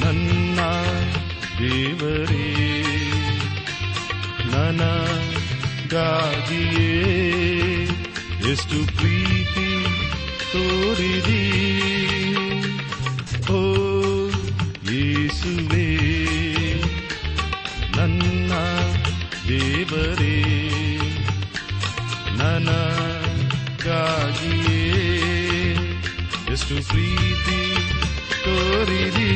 ನನ್ನ ದೇವರೇ ನನಗಾಗಿಯೇ ಎಷ್ಟು ಪ್ರೀತಿ ತೋರಿದಿ? ಓ ಯೇಸುವೇ ನನ್ನ ದೇವರೇ ನನಗಾಗಿಯೇ ಎಷ್ಟು ಪ್ರೀತಿ ತೋರಿದಿ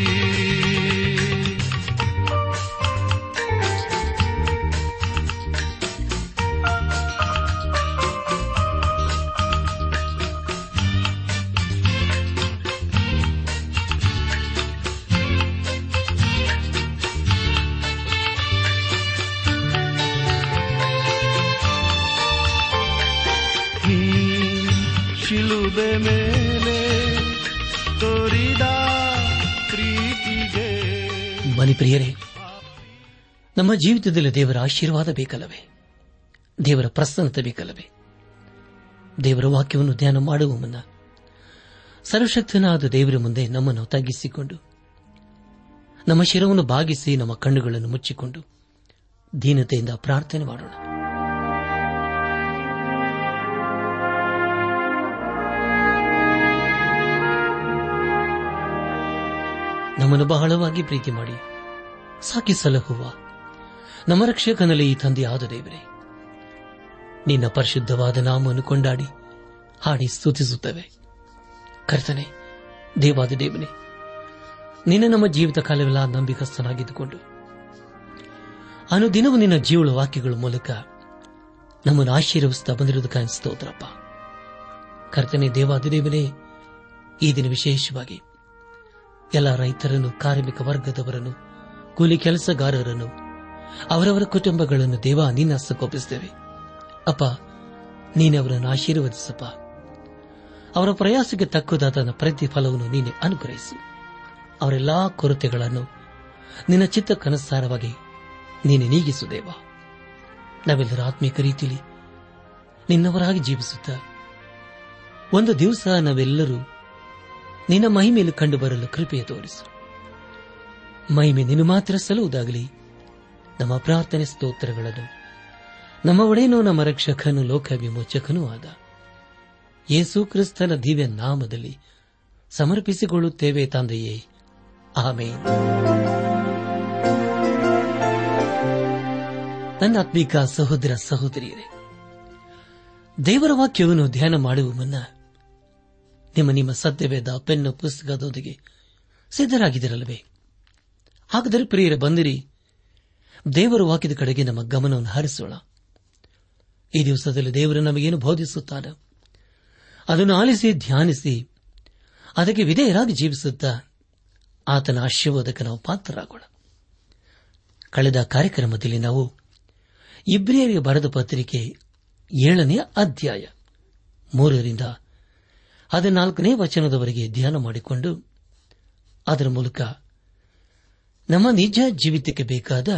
ನೀ ಶಿಲುಬೆ ಮೇಲೆ ತೋರಿದ ಬನ್ನಿ ಪ್ರಿಯರೇ, ನಮ್ಮ ಜೀವಿತದಲ್ಲಿ ದೇವರ ಆಶೀರ್ವಾದ ಬೇಕಲ್ಲವೇ? ದೇವರ ಪ್ರಸನ್ನತೆ ಬೇಕಲ್ಲವೇ? ದೇವರ ವಾಕ್ಯವನ್ನು ಧ್ಯಾನ ಮಾಡುವ ಮುನ್ನ ಸರ್ವಶಕ್ತನಾದ ದೇವರ ಮುಂದೆ ನಮ್ಮನ್ನು ತಗ್ಗಿಸಿಕೊಂಡು, ನಮ್ಮ ಶಿರವನ್ನು ಬಾಗಿಸಿ ನಮ್ಮ ಕಣ್ಣುಗಳನ್ನು ಮುಚ್ಚಿಕೊಂಡು ದೀನತೆಯಿಂದ ಪ್ರಾರ್ಥನೆ ಮಾಡೋಣ. ನಮ್ಮನ್ನು ಬಹಳವಾಗಿ ಪ್ರೀತಿ ಮಾಡಿ. ಸಾಕಿ ಸಲಹುವ. ನಮ್ಮ ರಕ್ಷಕನಲ್ಲಿ ಈ ತಂದೆಯಾದ ದೇವರೇ, ನಿನ್ನ ಪರಿಶುದ್ಧವಾದ ನಾಮವನ್ನು ಕೊಂಡಾಡಿ, ಹಾಡಿ ಸ್ತುತಿಸುತ್ತವೆ. ಕರ್ತನೆ, ದೇವಾದ ದೇವನೇ, ನಿನ್ನ ನಮ್ಮ ಜೀವಿತ ಕಾಲವೆಲ್ಲ ನಂಬಿಕಸ್ಥನಾಗಿದ್ದುಕೊಂಡು ಅನುದಿನವೂ ನಿನ್ನ ಜೀವಳ ವಾಕ್ಯಗಳ ಮೂಲಕ ನಮ್ಮನ್ನು ಆಶೀರ್ವಿಸುತ್ತಾ ಬಂದಿರುವುದಕ್ಕೆ ಸ್ತೋತ್ರಪ್ಪ. ಕರ್ತನೆ ದೇವಾದಿದೇವನೇ ಈ ದಿನ ವಿಶೇಷವಾಗಿ ಎಲ್ಲ ರೈತರನ್ನು, ಕಾರ್ಮಿಕ ವರ್ಗದವರನ್ನು, ಕೂಲಿ ಕೆಲಸಗಾರರನ್ನು, ಅವರವರ ಕುಟುಂಬಗಳನ್ನು ದೇವ ನಿನ್ನ ಹಸ್ತಕ್ಕೊಪ್ಪಿಸುತ್ತೇವೆ ಅಪ್ಪ ನೀನವರನ್ನು ಆಶೀರ್ವದಿಸಪ್ಪ. ಅವರ ಪ್ರಯಾಸಕ್ಕೆ ತಕ್ಕದಾದ ಪ್ರತಿಫಲವನ್ನು ನೀನೆ ಅನುಗ್ರಹಿಸು. ಅವರೆಲ್ಲಾ ಕೊರತೆಗಳನ್ನು ನಿನ್ನ ಚಿತ್ತಕ್ಕನುಸಾರವಾಗಿ ನೀನೆ ನೀಗಿಸು ದೇವ. ನಾವೆಲ್ಲರೂ ಆತ್ಮೀಕ ರೀತಿಯಲ್ಲಿ ನಿನ್ನವರಾಗಿ ಜೀವಿಸುತ್ತಾ, ಒಂದು ದಿವಸ ನಾವೆಲ್ಲರೂ ನಿನ್ನ ಮಹಿಮೆಯಲ್ಲಿ ಕಂಡುಬರಲು ಕೃಪೆಯ ತೋರಿಸು. ಮಹಿಮೆ ನಿನ್ನ ಮಾತ್ರ ಸಲ್ಲುವುದಾಗಲಿ. ನಮ್ಮ ಪ್ರಾರ್ಥನೆ ಸ್ತೋತ್ರಗಳನ್ನು ನಮ್ಮ ಒಡೆಯನು ನಮ್ಮ ರಕ್ಷಕನು ಲೋಕ ವಿಮೋಚಕನೂ ಆದ. ಯೇಸು ಕ್ರಿಸ್ತನ ದಿವ್ಯ ನಾಮದಲ್ಲಿ ಸಮರ್ಪಿಸಿಕೊಳ್ಳುತ್ತೇವೆ ತಂದೆಯೇ. ಆಮೇನ್. ನನ್ನ ಆತ್ಮಿಕ ಸಹೋದರ ಸಹೋದರಿಯರೇ, ದೇವರ ವಾಕ್ಯವನ್ನು ಧ್ಯಾನ ಮಾಡುವ ಮುನ್ನ ನಿಮ್ಮ ನಿಮ್ಮ ಸತ್ಯವೇದ ಪೆನ್ನು ಪುಸ್ತಕದೊಂದಿಗೆ ಸಿದ್ಧರಾಗಿದ್ದಿರಲ್ಲವೇ? ಹಾಗಾದರೆ ಪ್ರಿಯರ, ಬಂದಿರಿ. ದೇವರು ವಾಕ್ಯದ ಕಡೆಗೆ ನಮ್ಮ ಗಮನವನ್ನು ಹರಿಸೋಣ. ಈ ದಿವಸದಲ್ಲಿ ದೇವರು ನಮಗೇನು ಬೋಧಿಸುತ್ತಾನೆ? ಅದನ್ನು ಆಲಿಸಿ, ಧ್ಯಾನಿಸಿ, ಅದಕ್ಕೆ ವಿಧೇಯರಾಗಿ ಜೀವಿಸುತ್ತ ಆತನ ಆಶೀರ್ವಾದಕ್ಕೆ ನಾವು ಪಾತ್ರರಾಗೋಣ. ಕಳೆದ ಕಾರ್ಯಕ್ರಮದಲ್ಲಿ ನಾವು ಇಬ್ರಿಯರಿಗೆ ಬರೆದ ಪತ್ರಿಕೆ ಏಳನೆಯ ಅಧ್ಯಾಯ ಮೂರರಿಂದ ಹದಿನಾಲ್ಕನೇ ವಚನದವರೆಗೆ ಧ್ಯಾನ ಮಾಡಿಕೊಂಡು ಅದರ ಮೂಲಕ ನಮ್ಮ ನಿಜ ಜೀವಿತಕ್ಕೆ ಬೇಕಾದ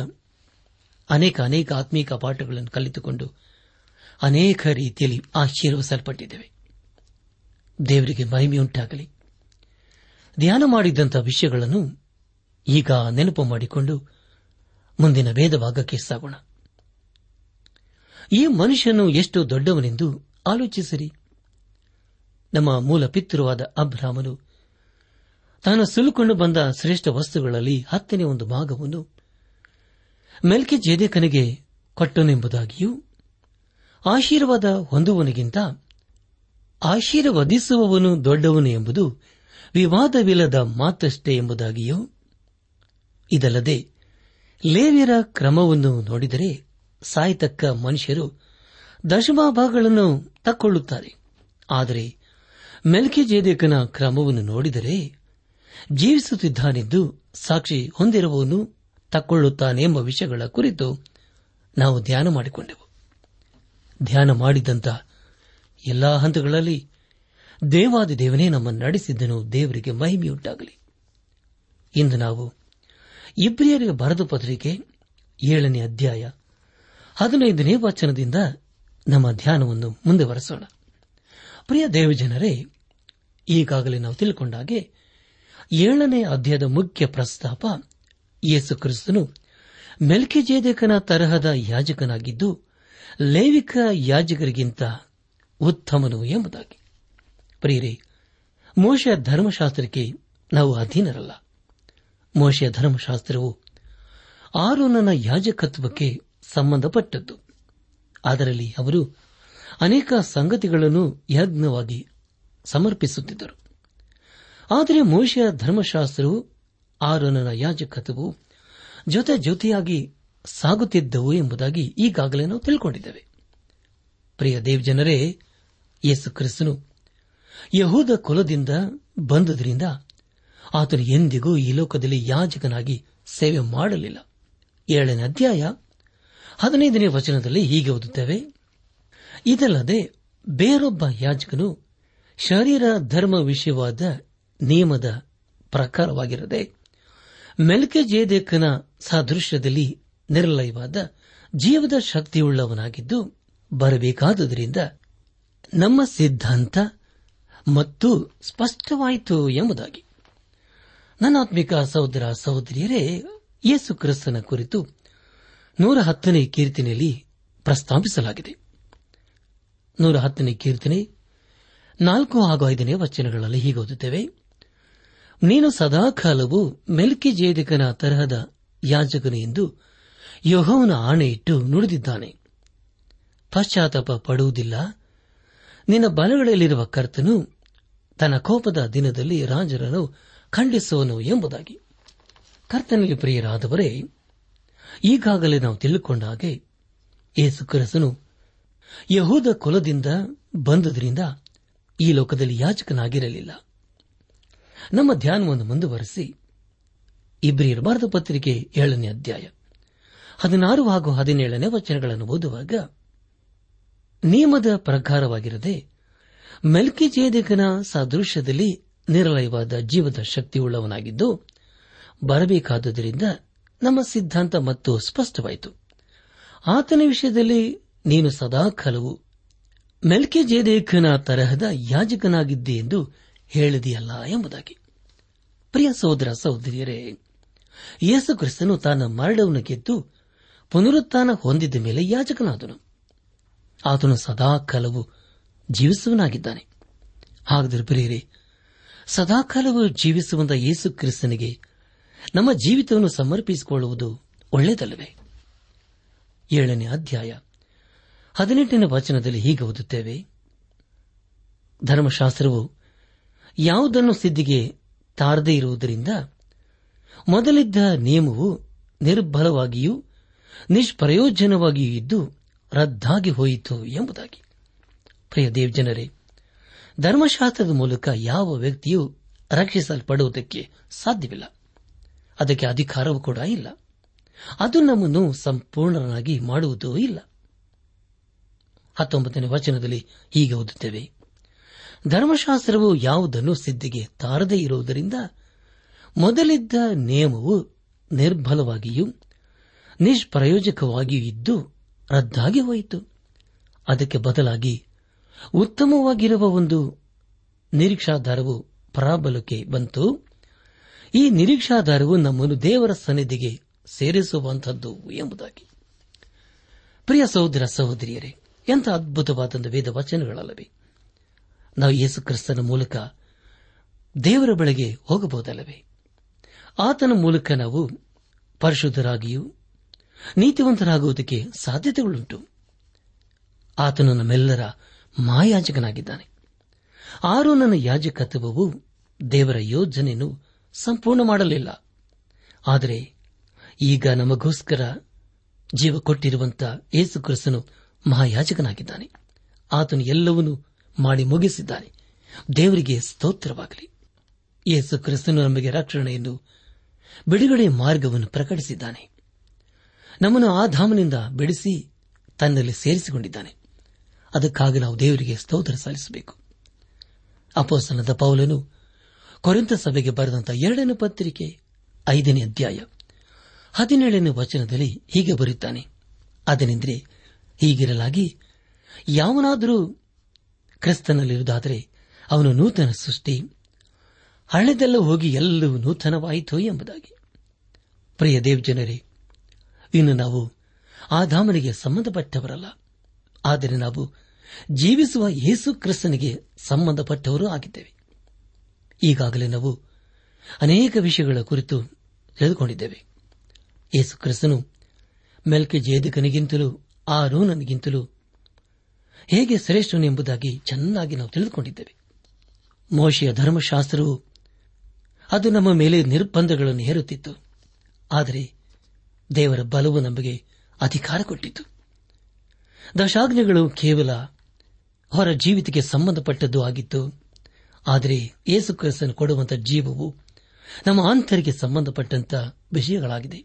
ಅನೇಕ ಅನೇಕ ಆತ್ಮೀಕ ಪಾಠಗಳನ್ನು ಕಲಿತುಕೊಂಡು ಅನೇಕ ರೀತಿಯಲ್ಲಿ ಆಶೀರ್ವಸಲ್ಪಟ್ಟಿದ್ದೇವೆ ದೇವರಿಗೆ ಮಹಿಮೆಯುಂಟಾಗಲಿ. ಧ್ಯಾನ ಮಾಡಿದ್ದಂಥ ವಿಷಯಗಳನ್ನು ಈಗ ನೆನಪು ಮಾಡಿಕೊಂಡು ಮುಂದಿನ ಭೇದ ಭಾಗಕ್ಕೆ ಸಾಗೋಣ. ಈ ಮನುಷ್ಯನು ಎಷ್ಟು ದೊಡ್ಡವನೆಂದು ಆಲೋಚಿಸಿರಿ. ನಮ್ಮ ಮೂಲ ಪಿತೃವಾದ ಅಬ್ರಾಮನು ತಾನು ಸುಲುಕೊಂಡು ಬಂದ ಶ್ರೇಷ್ಠ ವಸ್ತುಗಳಲ್ಲಿ ಹತ್ತನೇ ಒಂದು ಭಾಗವನ್ನು ಮೆಲ್ಕೆ ಜೇದೇಕನಿಗೆ ಕೊಟ್ಟನೆಂಬುದಾಗಿಯೂ, ಆಶೀರ್ವಾದ ಹೊಂದುವನಿಗಿಂತ ಆಶೀರ್ವದಿಸುವವನು ದೊಡ್ಡವನು ಎಂಬುದು ವಿವಾದವಿಲ್ಲದ ಮಾತಷ್ಟೇ ಎಂಬುದಾಗಿಯೂ, ಇದಲ್ಲದೆ ಲೇವಿಯರ ಕ್ರಮವನ್ನು ನೋಡಿದರೆ ಸಾಯ್ತಕ್ಕ ಮನುಷ್ಯರು ದಶಮಾಭಾಗಗಳನ್ನು ತಕ್ಕೊಳ್ಳುತ್ತಾರೆ. ಆದರೆ ಮೆಲ್ಕೆಜೇದೇಕನ ಕ್ರಮವನ್ನು ನೋಡಿದರೆ ಜೀವಿಸುತ್ತಿದ್ದಾನೆಂದು ಸಾಕ್ಷಿ ಹೊಂದಿರುವವನು ತಕ್ಕೊಳ್ಳುತ್ತಾನೆ ಎಂಬ ವಿಷಯಗಳ ಕುರಿತು ನಾವು ಧ್ಯಾನ ಮಾಡಿಕೊಂಡೆವು. ಧ್ಯಾನ ಮಾಡಿದಂತ ಎಲ್ಲಾ ಹಂತಗಳಲ್ಲಿ ದೇವಾದಿ ದೇವನೇ ನಮ್ಮನ್ನು ನಡೆಸಿದ್ದನು, ದೇವರಿಗೆ ಮಹಿಮೆಯುಂಟಾಗಲಿ. ಇಂದು ನಾವು ಇಬ್ರಿಯರಿಗೆ ಬರೆದ ಪತ್ರಿಕೆ ಏಳನೇ ಅಧ್ಯಾಯ ಹದಿನೈದನೇ ವಚನದಿಂದ ನಮ್ಮ ಧ್ಯಾನವನ್ನು ಮುಂದುವರೆಸೋಣ. ಪ್ರಿಯ ದೇವಜನರೇ ಈಗಾಗಲೇ ನಾವು ತಿಳ್ಕೊಂಡಾಗೆ ಏಳನೇ ಅಧ್ಯಾಯದ ಮುಖ್ಯ ಪ್ರಸ್ತಾಪ ಯೇಸು ಕ್ರಿಸ್ತನು ಮೆಲ್ಕೆಜೇದೇಕನ ತರಹದ ಯಾಜಕನಾಗಿದ್ದು ಲೈವಿಕ ಯಾಜಕರಿಗಿಂತ ಉತ್ತಮನು ಎಂಬುದಾಗಿ. ಪ್ರಿಯರೇ, ಮೋಶ ಧರ್ಮಶಾಸ್ತ್ರಕ್ಕೆ ನಾವು ಅಧೀನರಲ್ಲ. ಮೋಶ ಧರ್ಮಶಾಸ್ತ್ರವು ಆರೋನನ ಯಾಜಕತ್ವಕ್ಕೆ ಸಂಬಂಧಪಟ್ಟದ್ದು. ಅದರಲ್ಲಿ ಅವರು ಅನೇಕ ಸಂಗತಿಗಳನ್ನು ಯಜ್ಞವಾಗಿ ಸಮರ್ಪಿಸುತ್ತಿದ್ದರು. ಆದರೆ ಮೋಶೆಯ ಧರ್ಮಶಾಸ್ತ್ರವು ಆರೋನನ ಯಾಜಕತ್ವವು ಜೊತೆ ಜೊತೆಯಾಗಿ ಸಾಗುತ್ತಿದ್ದವು ಎಂಬುದಾಗಿ ಈಗಾಗಲೇ ನಾವು ತಿಳ್ಕೊಂಡಿದ್ದೇವೆ. ಪ್ರಿಯ ದೇವಜನರೇ, ಯೇಸು ಕ್ರಿಸ್ತನು ಯಹೂದ ಕುಲದಿಂದ ಬಂದುದರಿಂದ ಆತನು ಎಂದಿಗೂ ಈ ಲೋಕದಲ್ಲಿ ಯಾಜಕನಾಗಿ ಸೇವೆ ಮಾಡಲಿಲ್ಲ. ಏಳನೇ ಅಧ್ಯಾಯ ಹದಿನೈದನೇ ವಚನದಲ್ಲಿ ಹೀಗೆ ಓದುತ್ತೇವೆ, ಇದಲ್ಲದೆ ಬೇರೊಬ್ಬ ಯಾಜಕನು ಶರೀರ ಧರ್ಮ ವಿಷಯವಾದ ನಿಯಮದ ಪ್ರಕಾರವಾಗಿರದೆ ಮೆಲ್ಕೆ ಜೇದೇಕನ ಸಾದೃಶ್ಯದಲ್ಲಿ ನಿರ್ಲಯವಾದ ಜೀವದ ಶಕ್ತಿಯುಳ್ಳವನಾಗಿದ್ದು ಬರಬೇಕಾದುದರಿಂದ ನಮ್ಮ ಸಿದ್ಧಾಂತ ಮತ್ತು ಸ್ಪಷ್ಟವಾಯಿತು ಎಂಬುದಾಗಿ. ನನ್ನಾತ್ಮಿಕ ಸಹೋದರ ಸಹೋದರಿಯರೇ, ಯೇಸು ಕ್ರಿಸ್ತನ ಕುರಿತು ನೂರ ಹತ್ತನೇ ಕೀರ್ತನೆಯಲ್ಲಿ ಪ್ರಸ್ತಾಪಿಸಲಾಗಿದೆ. ನೂರ ಹತ್ತನೇ ಕೀರ್ತನೆ ನಾಲ್ಕು ಹಾಗೂ ಐದನೇ ವಚನಗಳಲ್ಲಿ ಹೀಗೆ ಓದುತ್ತೇವೆ. ನೀನು ಸದಾಕಾಲವು ಮೆಲ್ಕಿ ಜೇದಿಕನ ತರಹದ ಯಾಜಕನು ಎಂದು ಯಹೋವನ ಆಣೆಯಿಟ್ಟು ನುಡಿದಿದ್ದಾನೆ. ಪಶ್ಚಾತ್ತಾಪ ಪಡುವುದಿಲ್ಲ. ನಿನ್ನ ಬಲಗಳಲ್ಲಿರುವ ಕರ್ತನು ತನ್ನ ಕೋಪದ ದಿನದಲ್ಲಿ ರಾಜರನ್ನು ಖಂಡಿಸುವನು ಎಂಬುದಾಗಿ. ಕರ್ತನಿಗೆ ಪ್ರಿಯರಾದವರೇ, ಈಗಾಗಲೇ ನಾವು ತಿಳಿದುಕೊಂಡ ಹಾಗೆ ಯೇಸು ಯಹೂದ ಕುಲದಿಂದ ಬಂದುದರಿಂದ ಈ ಲೋಕದಲ್ಲಿ ಯಾಚಕನಾಗಿರಲಿಲ್ಲ ನಮ್ಮ ಧ್ಯಾನವನ್ನು ಮುಂದುವರೆಸಿ ಇಬ್ರಿಯರ ಭಾರತ ಪತ್ರಿಕೆ ಏಳನೇ ಅಧ್ಯಾಯ ಹದಿನಾರು ಹಾಗೂ ಹದಿನೇಳನೇ ವಚನಗಳನ್ನು ಓದುವಾಗ ನಿಯಮದ ಪ್ರಕಾರವಾಗಿರದೆ ಮೆಲ್ಕಿಜೇದಿಕನ ಸಾದೃಶ್ಯದಲ್ಲಿ ನಿರ್ಲಯವಾದ ಜೀವದ ಶಕ್ತಿಯುಳ್ಳವನಾಗಿದ್ದು ಬರಬೇಕಾದುದರಿಂದ ನಮ್ಮ ಸಿದ್ಧಾಂತ ಮತ್ತು ಸ್ಪಷ್ಟವಾಯಿತು. ಆತನ ವಿಷಯದಲ್ಲಿ ನೀನು ಸದಾಕಾಲವು ಮೆಲ್ಕೆಜೇದೇಕನ ತರಹದ ಯಾಜಕನಾಗಿದ್ದೆ ಎಂದು ಹೇಳಿದೆಯಲ್ಲ ಎಂಬುದಾಗಿ. ಪ್ರಿಯ ಸಹೋದರ ಸಹೋದರಿಯರೇ, ಯೇಸು ಕ್ರಿಸ್ತನು ಮರಣವನ್ನು ಗೆದ್ದು ಪುನರುತ್ಥಾನ ಹೊಂದಿದ ಮೇಲೆ ಯಾಜಕನಾದನು. ಆತನು ಸದಾಕಾಲವು ಜೀವಿಸುವನಾಗಿದ್ದಾನೆ ಹಾಗಾದರೆ ಪ್ರಿಯರೇ ಸದಾಕಾಲವು ಜೀವಿಸುವಂತ ಯೇಸು ಕ್ರಿಸ್ತನಿಗೆ ನಮ್ಮ ಜೀವಿತವನ್ನು ಸಮರ್ಪಿಸಿಕೊಳ್ಳುವುದು ಒಳ್ಳೆಯದಲ್ಲವೇ? ಏಳನೇ ಅಧ್ಯಾಯ. ಹದಿನೆಂಟನೇ ವಚನದಲ್ಲಿ ಹೀಗೆ ಓದುತ್ತೇವೆ. ಧರ್ಮಶಾಸ್ತ್ರವು ಯಾವುದನ್ನು ಸಿದ್ಧಿಗೆ ತಾರದೇ ಇರುವುದರಿಂದ ಮೊದಲಿದ್ದ ನಿಯಮವು ನಿರ್ಬಲವಾಗಿಯೂ ನಿಷ್ಪ್ರಯೋಜನವಾಗಿಯೂ ಇದ್ದು ರದ್ದಾಗಿ ಹೋಯಿತು ಎಂಬುದಾಗಿ. ಪ್ರಿಯ ದೇವಜನರೇ, ಧರ್ಮಶಾಸ್ತ್ರದ ಮೂಲಕ ಯಾವ ವ್ಯಕ್ತಿಯೂ ರಕ್ಷಿಸಲ್ಪಡುವುದಕ್ಕೆ ಸಾಧ್ಯವಿಲ್ಲ. ಅದಕ್ಕೆ ಅಧಿಕಾರವೂ ಕೂಡ ಇಲ್ಲ. ಅದು ನಮ್ಮನ್ನು ಸಂಪೂರ್ಣನಾಗಿ ಮಾಡುವುದೂ ಇಲ್ಲ. ಹತ್ತೊಂಬತ್ತನೇ ವಚನದಲ್ಲಿ ಹೀಗೆ ಓದುತ್ತೇವೆ. ಧರ್ಮಶಾಸ್ತ್ರವು ಯಾವುದನ್ನು ಸಿದ್ಧಿಗೆ ತಾರದೇ ಇರುವುದರಿಂದ ಮೊದಲಿದ್ದ ನಿಯಮವು ನಿರ್ಬಲವಾಗಿಯೂ ನಿಷ್ಪ್ರಯೋಜಕವಾಗಿಯೂ ಇದ್ದು ರದ್ದಾಗಿ ಹೋಯಿತು. ಅದಕ್ಕೆ ಬದಲಾಗಿ ಉತ್ತಮವಾಗಿರುವ ಒಂದು ನಿರೀಕ್ಷಾಧಾರವು ಪ್ರಾಬಲಕ್ಕೆ ಬಂತು. ಈ ನಿರೀಕ್ಷಾಧಾರವು ನಮ್ಮನ್ನು ದೇವರ ಸನ್ನಿಧಿಗೆ ಸೇರಿಸುವಂತಹದ್ದು ಎಂಬುದಾಗಿ. ಪ್ರಿಯ ಸಹೋದರ ಸಹೋದರಿಯರೇ ಎಂಥ ಅದ್ಭುತವಾದ ವೇದ ವಚನಗಳಲ್ಲವೇ ನಾವು ಯೇಸು ಕ್ರಿಸ್ತನ ಮೂಲಕ ದೇವರ ಬಳಿಗೆ ಹೋಗಬಹುದಲ್ಲವೇ? ಆತನ ಮೂಲಕ ನಾವು ಪರಿಶುದ್ಧರಾಗಿಯೂ ನೀತಿವಂತರಾಗುವುದಕ್ಕೆ ಸಾಧ್ಯತೆಗಳುಂಟು. ಆತನು ನಮ್ಮೆಲ್ಲರ ಮಾಯಾಜಕನಾಗಿದ್ದಾನೆ. ಆರೋನನ ಯಾಜಕತ್ವವು ದೇವರ ಯೋಜನೆಯನ್ನು ಸಂಪೂರ್ಣ ಮಾಡಲಿಲ್ಲ. ಆದರೆ ಈಗ ನಮಗೋಸ್ಕರ ಜೀವ ಕೊಟ್ಟಿರುವಂತ ಯೇಸು ಕ್ರಿಸ್ತನು ಮಹಾಯಾಜಕನಾಗಿದ್ದಾನೆ. ಆತನು ಎಲ್ಲವನ್ನೂ ಮಾಡಿ ಮುಗಿಸಿದ್ದಾನೆ. ದೇವರಿಗೆ ಸ್ತೋತ್ರವಾಗಲಿ. ಯೇಸು ಕ್ರಿಸ್ತನು ನಮಗೆ ರಕ್ಷಣೆಯನ್ನು ಬಿಡುಗಡೆ ಮಾರ್ಗವನ್ನು ಪ್ರಕಟಿಸಿದ್ದಾನೆ. ನಮ್ಮನ್ನು ಆ ಧಾಮನಿಂದ ಬಿಡಿಸಿ ತನ್ನಲ್ಲಿ ಸೇರಿಸಿಕೊಂಡಿದ್ದಾನೆ. ಅದಕ್ಕಾಗಿ ನಾವು ದೇವರಿಗೆ ಸ್ತೋತ್ರ ಸಲ್ಲಿಸಬೇಕು. ಅಪೋಸನದ ಪೌಲನು ಕೊರೆಂತ ಸಭೆಗೆ ಬರೆದಂತಹ ಎರಡನೇ ಪತ್ರಿಕೆ ಐದನೇ ಅಧ್ಯಾಯ ಹದಿನೇಳನೇ ವಚನದಲ್ಲಿ ಹೀಗೆ ಬರುತ್ತಾನೆ ಅದನೆಂದರೆ ಹೀಗಿರಲಾಗಿ ಯಾವನಾದರೂ ಕ್ರಿಸ್ತನಲ್ಲಿರುವುದಾದರೆ ಅವನು ನೂತನ ಸೃಷ್ಟಿ. ಹಳೆದೆಲ್ಲ ಹೋಗಿ ಎಲ್ಲವೂ ನೂತನವಾಯಿತು ಎಂಬುದಾಗಿ. ಪ್ರಿಯ ದೇವಜನರೇ, ಇನ್ನು ನಾವು ಆ ಧಾಮನಿಗೆ ಸಂಬಂಧಪಟ್ಟವರಲ್ಲ. ಆದರೆ ನಾವು ಜೀವಿಸುವ ಯೇಸು ಕ್ರಿಸ್ತನಿಗೆ ಸಂಬಂಧಪಟ್ಟವರು ಆಗಿದ್ದೇವೆ. ಈಗಾಗಲೇ ನಾವು ಅನೇಕ ವಿಷಯಗಳ ಕುರಿತು ತಿಳಿದುಕೊಂಡಿದ್ದೇವೆ. ಯೇಸು ಕ್ರಿಸ್ತನು ಮೆಲ್ಕೆ ಜೇದಕನಿಗಿಂತಲೂ ಆ ರೋನನಿಗಿಂತಲೂ ಹೇಗೆ ಶ್ರೇಷ್ಠನು ಎಂಬುದಾಗಿ ಚೆನ್ನಾಗಿ ನಾವು ತಿಳಿದುಕೊಂಡಿದ್ದೇವೆ. ಮೋಶಿಯ ಧರ್ಮಶಾಸ್ತ್ರವು ಅದು ನಮ್ಮ ಮೇಲೆ ನಿರ್ಬಂಧಗಳನ್ನು ಹೇರುತ್ತಿತ್ತು. ಆದರೆ ದೇವರ ಬಲವು ನಮಗೆ ಅಧಿಕಾರ ಕೊಟ್ಟಿತು ದಶಾಜ್ಞೆಗಳು ಕೇವಲ ಹೊರ ಜೀವಿತಕ್ಕೆ ಸಂಬಂಧಪಟ್ಟದ್ದು ಆಗಿತ್ತು. ಆದರೆ ಯೇಸು ಕ್ರಿಸ್ತನು ಕೊಡುವಂತಹ ಜೀವವು ನಮ್ಮ ಆಂತರಿಗೆ ಸಂಬಂಧಪಟ್ಟಂತ ವಿಷಯಗಳಾಗಿದೆ.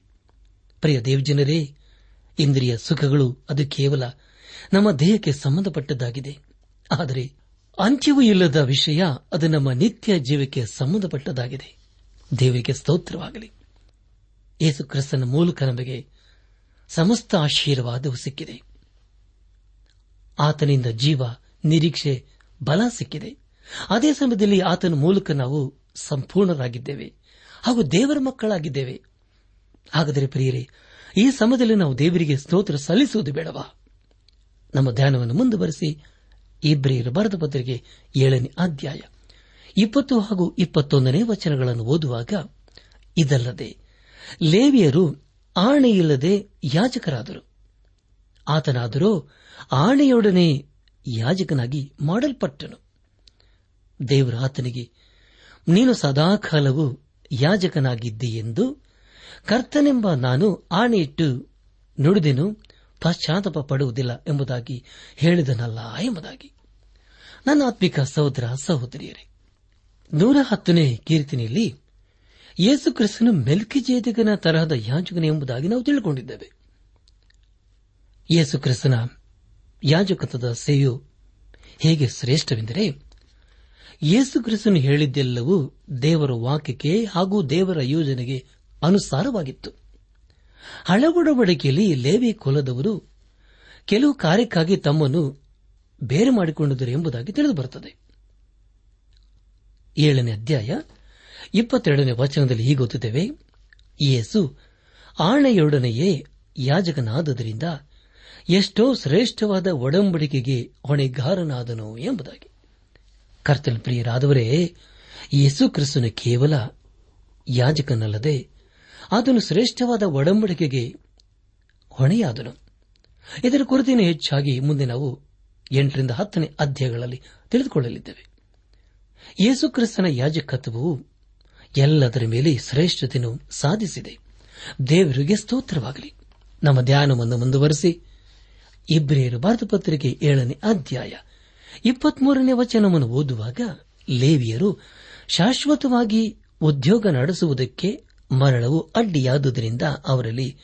ಪ್ರಿಯ ದೇವಜನರೇ ಇಂದ್ರಿಯ ಸುಖಗಳು ಅದು ಕೇವಲ ನಮ್ಮ ದೇಹಕ್ಕೆ ಸಂಬಂಧಪಟ್ಟದ್ದಾಗಿದೆ. ಆದರೆ ಅಂತ್ಯವೂ ಇಲ್ಲದ ವಿಷಯ ಅದು ನಮ್ಮ ನಿತ್ಯ ಜೀವಕ್ಕೆ ಸಂಬಂಧಪಟ್ಟದ್ದಾಗಿದೆ. ದೇವರಿಗೆ ಸ್ತೋತ್ರವಾಗಲಿ. ಯೇಸು ಕ್ರಿಸ್ತನ ಮೂಲಕ ನಮಗೆ ಸಮಸ್ತ ಆಶೀರ್ವಾದವು ಸಿಕ್ಕಿದೆ. ಆತನಿಂದ ಜೀವ, ನಿರೀಕ್ಷೆ, ಬಲ ಸಿಕ್ಕಿದೆ. ಅದೇ ಸಮಯದಲ್ಲಿ ಆತನ ಮೂಲಕ ನಾವು ಸಂಪೂರ್ಣರಾಗಿದ್ದೇವೆ ಹಾಗೂ ದೇವರ ಮಕ್ಕಳಾಗಿದ್ದೇವೆ. ಹಾಗಾದರೆ ಪ್ರಿಯರೇ ಈ ಸಮಯದಲ್ಲಿ ನಾವು ದೇವರಿಗೆ ಸ್ತೋತ್ರ ಸಲ್ಲಿಸುವುದು ಬೇಡವಾ? ನಮ್ಮ ಧ್ಯಾನವನ್ನು ಮುಂದುವರೆಸಿ ಇಬ್ರಿಯರ ಬರೆದ ಪತ್ರಿಕೆ ಏಳನೇ ಅಧ್ಯಾಯ, ಇಪ್ಪತ್ತು ಹಾಗೂ ಇಪ್ಪತ್ತೊಂದನೇ ವಚನಗಳನ್ನು ಓದುವಾಗ, ಇದಲ್ಲದೆ ಲೇವಿಯರು ಆಣೆಯಿಲ್ಲದೆ ಯಾಜಕರಾದರು. ಆತನಾದರೂ ಆಣೆಯೊಡನೆ ಯಾಜಕನಾಗಿ ಮಾಡಲ್ಪಟ್ಟನು. ದೇವರ ಆತನಿಗೆ, ನೀನು ಸದಾಕಾಲವು ಯಾಜಕನಾಗಿದ್ದೀಯೆಂದು ಕರ್ತನೆಂಬ ನಾನು ಆಣೆಯಿಟ್ಟು ನುಡಿದೆನು ಪಶ್ಚಾತ್ತಾಪ ಪಡುವುದಿಲ್ಲ ಎಂಬುದಾಗಿ ಹೇಳಿದನಲ್ಲ ಎಂಬುದಾಗಿ. ನನ್ನ ಆತ್ಮಿಕ ಸಹೋದರ ಸಹೋದರಿಯರೇ, ನೂರ ಹತ್ತನೇ ಕೀರ್ತನೆಯಲ್ಲಿ ಯೇಸು ಕ್ರಿಸ್ತನು ತರಹದ ಯಾಜಕನ ಎಂಬುದಾಗಿ ನಾವು ತಿಳಿದುಕೊಂಡಿದ್ದೇವೆ. ಯೇಸು ಕ್ರಿಸ್ತನ ಯಾಜಕತ್ವದ ಸೇವೆಯು ಹೇಗೆ ಶ್ರೇಷ್ಠವೆಂದರೆ, ಯೇಸು ಕ್ರಿಸ್ತನು ಹೇಳಿದ್ದೆಲ್ಲವೂ ದೇವರ ವಾಕ್ಯಕ್ಕೆ ಹಾಗೂ ದೇವರ ಯೋಜನೆಗೆ ಅನುಸಾರವಾಗಿತ್ತು. ಹಳಗೊಡಬಡಿಕೆಯಲ್ಲಿ ಲೇವಿ ಕುಲದವರು ಕೆಲವು ಕಾರ್ಯಕ್ಕಾಗಿ ತಮ್ಮನ್ನು ಬೇರೆ ಮಾಡಿಕೊಂಡಿದ್ದರು ಎಂಬುದಾಗಿ ತಿಳಿದುಬರುತ್ತದೆ. ಏಳನೇ ಅಧ್ಯಾಯ ಇಪ್ಪತ್ತೆರಡನೇ ವಚನದಲ್ಲಿ ಹೀಗೆ ಗೊತ್ತಿದ್ದೇವೆ ಯೇಸು ಆಣೆಯೊಡನೆಯೇ ಯಾಜಕನಾದದರಿಂದ ಎಷ್ಟೋ ಶ್ರೇಷ್ಠವಾದ ಒಡಂಬಡಿಕೆಗೆ ಹೊಣೆಗಾರನಾದನು ಎಂಬುದಾಗಿ. ಕರ್ತನ ಪ್ರಿಯರಾದವರೇ, ಯೇಸು ಕ್ರಿಸ್ತನು ಕೇವಲ ಯಾಜಕನಲ್ಲದೆ ಆತನು ಶ್ರೇಷ್ಠವಾದ ಒಡಂಬಡಿಕೆಗೆ ಹೊಣೆಯಾದನು. ಇದರ ಕುರಿತಿನ ಹೆಚ್ಚಾಗಿ ಮುಂದೆ ನಾವು ಎಂಟರಿಂದ ಹತ್ತನೇ ಅಧ್ಯಾಯಗಳಲ್ಲಿ ತಿಳಿದುಕೊಳ್ಳಲಿದ್ದೇವೆ. ಯೇಸುಕ್ರಿಸ್ತನ ಯಾಜಕತ್ವವು ಎಲ್ಲದರ ಮೇಲೆ ಶ್ರೇಷ್ಠತೆಯನ್ನು ಸಾಧಿಸಿದೆ. ದೇವರಿಗೆ ಸ್ತೋತ್ರವಾಗಲಿ. ನಮ್ಮ ಧ್ಯಾನವನ್ನು ಮುಂದುವರೆಸಿ. ಇಬ್ರಿಯರು ಭಾರತ ಪತ್ರಿಕೆ ಏಳನೇ ಅಧ್ಯಾಯ ಇಪ್ಪತ್ಮೂರನೇ ವಚನವನ್ನು ಓದುವಾಗ ಲೇವಿಯರು ಶಾಶ್ವತವಾಗಿ ಉದ್ಯೋಗ ನಡೆಸುವುದಕ್ಕೆ ಮರಳವು ಅಡ್ಡಿಯಾದುದರಿಂದ ಅವರಲ್ಲಿ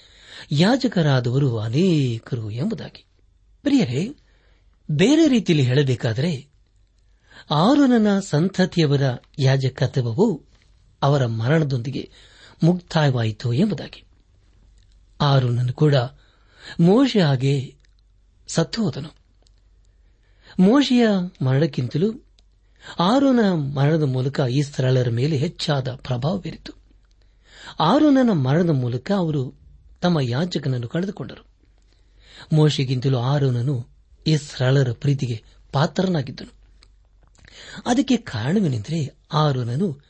ಯಾಜಕರಾದವರು ಅನೇಕರು ಎಂಬುದಾಗಿ. ಪ್ರಿಯರೇ, ಬೇರೆ ರೀತಿಯಲ್ಲಿ ಹೇಳಬೇಕಾದರೆ, ಆರುನನ ಸಂತತಿಯವರ ಯಾಜಕತ್ವವು ಅವರ ಮರಣದೊಂದಿಗೆ ಮುಕ್ತಾಯವಾಯಿತು ಎಂಬುದಾಗಿ. ಆರುನನ್ನು ಕೂಡ ಮೋಶೆ ಹಾಗೆ ಸತ್ತು ಮೋಶೆಯ ಮರಣಕ್ಕಿಂತಲೂ ಆರೋನ ಮರಣದ ಮೂಲಕ ಈ ಸ್ಥಳರ ಮೇಲೆ ಹೆಚ್ಚಾದ ಪ್ರಭಾವ ಬೀರಿತು ಆರೋನನ ಮರಣದ ಮೂಲಕ ಅವರು ತಮ್ಮ ಯಾಜಕನನ್ನು ಕಳೆದುಕೊಂಡರು. ಮೋಶೆಗಿಂತಲೂ ಆರೋನನು ಇಸ್ರಾಳರ ಪ್ರೀತಿಗೆ ಪಾತ್ರನಾಗಿದ್ದನು. ಅದಕ್ಕೆ ಕಾರಣವೇನೆಂದರೆ ಆರೋನನು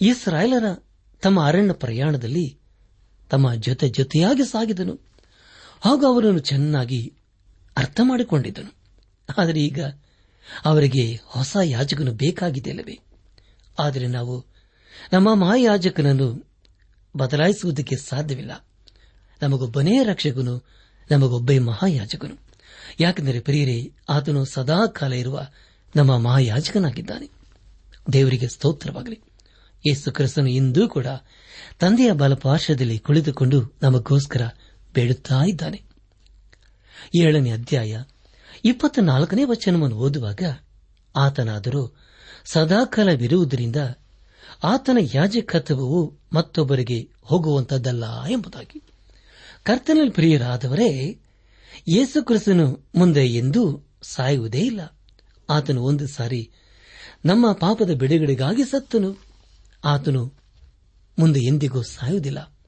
ಇಸ್ರಾಯೇಲರ ತಮ್ಮ ಅರಣ್ಯ ಪ್ರಯಾಣದಲ್ಲಿ ತಮ್ಮ ಜೊತೆ ಜೊತೆಯಾಗಿ ಸಾಗಿದನು. ಹಾಗೂ ಅವರನ್ನು ಚೆನ್ನಾಗಿ ಅರ್ಥ ಮಾಡಿಕೊಂಡಿದ್ದನು. ಆದರೆ ಈಗ ಅವರಿಗೆ ಹೊಸ ಯಾಜಕನು ಬೇಕಾಗಿದೆಯಲ್ಲವೇ? ಆದರೆ ನಾವು ನಮ್ಮ ಮಹಾಯಾಜಕನನ್ನು ಬದಲಾಯಿಸುವುದಕ್ಕೆ ಸಾಧ್ಯವಿಲ್ಲ. ನಮಗೊಬ್ಬನೇ ರಕ್ಷಕನು, ನಮಗೊಬ್ಬೇ ಮಹಾಯಾಜಕನು. ಯಾಕೆಂದರೆ ಪ್ರಿಯರೇ, ಆತನು ಸದಾ ಕಾಲ ಇರುವ ನಮ್ಮ ಮಹಾಯಾಜಕನಾಗಿದ್ದಾನೆ. ದೇವರಿಗೆ ಸ್ತೋತ್ರವಾಗಲಿ. ಯೇಸು ಕ್ರಿಸ್ತನು ಇಂದೂ ಕೂಡ ತಂದೆಯ ಬಲಪಾರ್ಶ್ವದಲ್ಲಿ ಕುಳಿತುಕೊಂಡು ನಮಗೋಸ್ಕರ ಬೇಡುತ್ತಾ ಇದ್ದಾನೆ. ಏಳನೇ ಅಧ್ಯಾಯ ಇಪ್ಪತ್ನಾಲ್ಕನೇ ವಚನವನ್ನು ಓದುವಾಗ ಆತನಾದರೂ ಸದಾಕಾಲವಿರುವುದರಿಂದ ಆತನ ಯಾಜಕತ್ವವು ಮತ್ತೊಬ್ಬರಿಗೆ ಹೋಗುವಂತದ್ದಲ್ಲ ಎಂಬುದಾಗಿ. ಕರ್ತನಲ್ಲಿ ಪ್ರಿಯರಾದವರೇ, ಯೇಸು ಕ್ರಿಸ್ತನು ಮುಂದೆ ಎಂದೂ ಸಾಯುವುದೇ ಇಲ್ಲ. ಆತನು ಒಂದು ಸಾರಿ ನಮ್ಮ ಪಾಪದ ಬಿಡುಗಡೆಗಾಗಿ ಸತ್ತನು. ಆತನು ಮುಂದೆ ಎಂದಿಗೂ ಸಾಯುವುದಿಲ್ಲ.